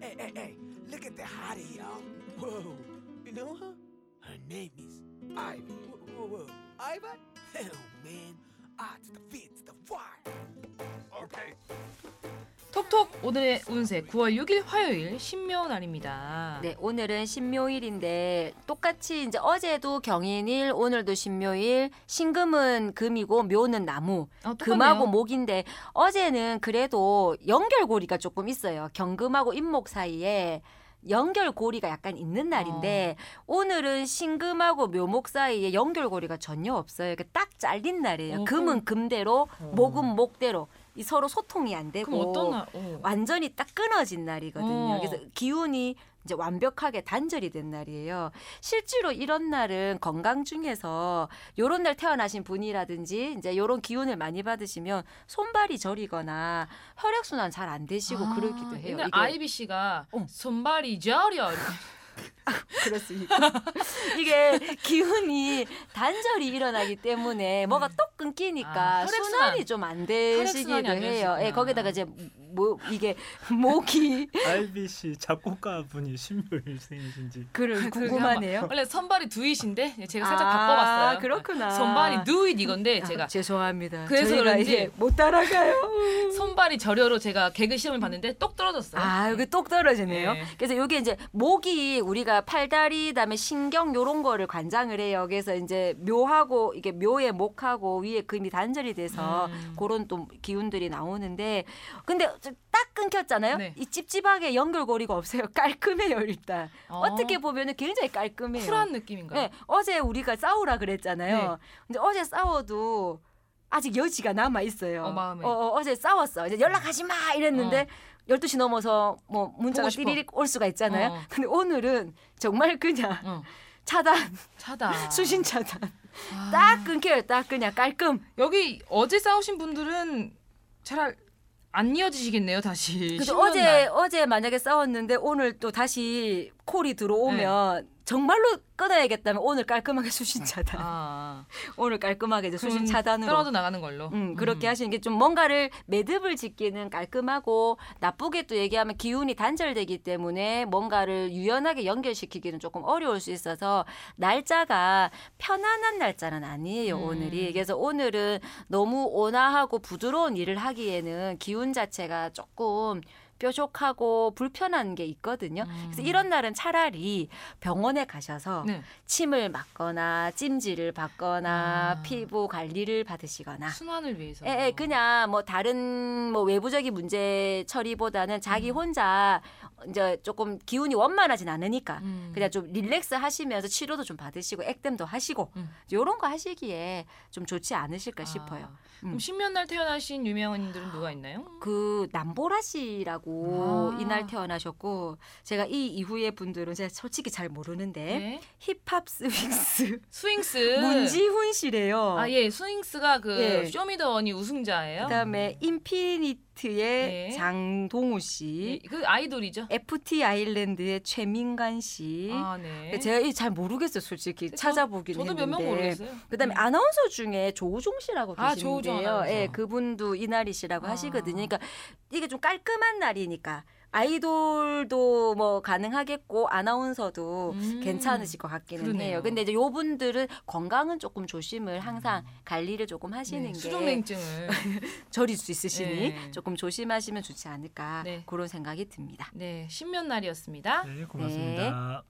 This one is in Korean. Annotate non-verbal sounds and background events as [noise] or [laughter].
Hey, hey, hey, look at the hottie, y'all. Whoa. You know her? Her name is Ivy. Whoa, whoa, whoa. Ivy? Hell, [laughs] oh, man. Ah, I to the to the Y. Okay. 톡톡 오늘의 운세 9월 6일 화요일 신묘 날입니다. 네, 오늘은 신묘일인데 똑같이 이제 어제도 경인일, 오늘도 신묘일, 신금은 금이고 묘는 나무, 어, 금하고 똑같네요. 목인데 어제는 그래도 연결고리가 조금 있어요. 경금하고 임목 사이에 연결고리가 약간 있는 날인데 어. 오늘은 신금하고 묘목 사이에 연결고리가 전혀 없어요. 그러니까 딱 잘린 날이에요. 어, 금은 금대로, 어. 목은 목대로 이 서로 소통이 안 되고 날? 어. 완전히 딱 끊어진 날이거든요. 어. 그래서 기운이 이제 완벽하게 단절이 된 날이에요. 실제로 이런 날은 건강 중에서 요런 날 태어나신 분이라든지 이제 요런 기운을 많이 받으시면 손발이 저리거나 혈액 순환 잘 안 되시고 아, 그러기도 해요. 이게 씨가 어. 손발이 저려. [laughs] [laughs] 그렇습니다. [laughs] 이게 기운이 단절이 일어나기 때문에 뭐가 똑 끊기니까 아, 혈액순환. 순환이 좀 안 되시기도 해요. 예, 거기다가 이제 뭐 이게 목이 [laughs] 알비 씨 작곡가 분이 신묘일생이신지 그를 궁금하네요. 원래 손발이 두잇인데 제가 살짝 아, 바꿔봤어요. 그렇구나. 손발이 두잇 이건데 아, 제가 죄송합니다. 그래서 그런지 이제 못 따라가요. 손발이 저려로 제가 개그 시험을 봤는데 똑 떨어졌어요. 아, 여기 똑 떨어지네요. 네. 그래서 여기 이제 목이 우리가 팔다리 그다음에 신경 요런 거를 관장을 해요. 그래서 이제 묘하고 이게 묘의 목하고 위에 금이 단절이 돼서 음. 그런 또 기운들이 나오는데 근데 딱 끊겼잖아요. 네. 이 찝찝하게 연결고리가 없어요. [laughs] 깔끔해요, 일단. 어. 어. 떻게 보면은 굉장히 깔끔해요. 쿨한 느낌인가요? 네, 어제 우리가 싸우라 그랬잖아요. 네. 근데 어제 싸워도 아직 여지가 남아 있어요. 어, 마음에. 어, 제 싸웠어. 이제 연락하지 마 이랬는데 어. 12시 넘어서 뭐 문자가. 띠리릭 올 수가 있잖아요. 어. 근데 오늘은 정말 그냥 어. 차단, 차다. [laughs] 수신 차단. 아. 딱 끊겨요. 딱 그냥 깔끔. 여기 어제 싸우신 분들은 잘안 이어지시겠네요 다시. 그래서 어제 날. 어제 만약에 싸웠는데 오늘 또 다시 콜이 들어오면 네. 정말로 끊어야겠다면 오늘 깔끔하게 수신 차단. 아, [laughs] 오늘 깔끔하게 이제 수신 차단으로 떨어져 나가는 걸로. 음, 그렇게 하시는 게 좀 뭔가를 매듭을 짓기는 깔끔하고 나쁘게 또 얘기하면 기운이 단절되기 때문에 뭔가를 유연하게 연결시키기는 조금 어려울 수 있어서 날짜가 편안한 날짜는 아니에요, 음. 오늘이. 그래서 오늘은 너무 온화하고 부드러운 일을 하기에는 기운 자체가 조금 뾰족하고 불편한 게 있거든요. 그래서 이런 날은 차라리 병원에 가셔서 음. 네. 침을 맞거나 찜질을 받거나 아. 피부 관리를 받으시거나 순환을 위해서. 예, 예, 그냥 뭐 다른 뭐 외부적인 문제 처리보다는 자기 음. 혼자 이제 조금 기운이 원만하진 않으니까 음. 그냥 좀 relax 하시면서 치료도 좀 받으시고 액땜도 하시고 음. 요런 거 하시기에 좀 좋지 않으실까 싶어요. 아, 음. 그럼 신묘날 태어나신 유명인들은 누가 있나요? 그 남보라 씨라고 아. 이날 태어나셨고 제가 이 이후의 분들은 제가 솔직히 잘 모르는데 네. 힙합 스윙스 [laughs] 스윙스. 문지훈 씨래요. 아 예, 스윙스가 그 예. 쇼미더머니 우승자예요. 그다음에 인피니트의 네. 장동우 씨, 예, 그 아이돌이죠. FT 아일랜드의 최민환 씨. 아 네. 제가 잘 모르겠어요, 솔직히 저- 찾아보긴 저도 했는데. 몇명 모르겠어요. 그다음에 음. 아나운서 중에 조우종 씨라고 아, 계시는데요. 예, 그분도 이날이 씨라고 아. 하시거든요. 그러니까 이게 좀 깔끔한 날이니까 아이돌도 뭐 가능하겠고 아나운서도 음. 괜찮으실 것 같기는 그러네요. 해요. 근데 이제 요 분들은 건강은 조금 조심을 항상 관리를 조금 하시는 네, 게 수족냉증을. [laughs] 저릴 수 있으시니 네. 조금 조심하시면 좋지 않을까 네. 그런 생각이 듭니다. 네, 신년날이었습니다. 네 고맙습니다.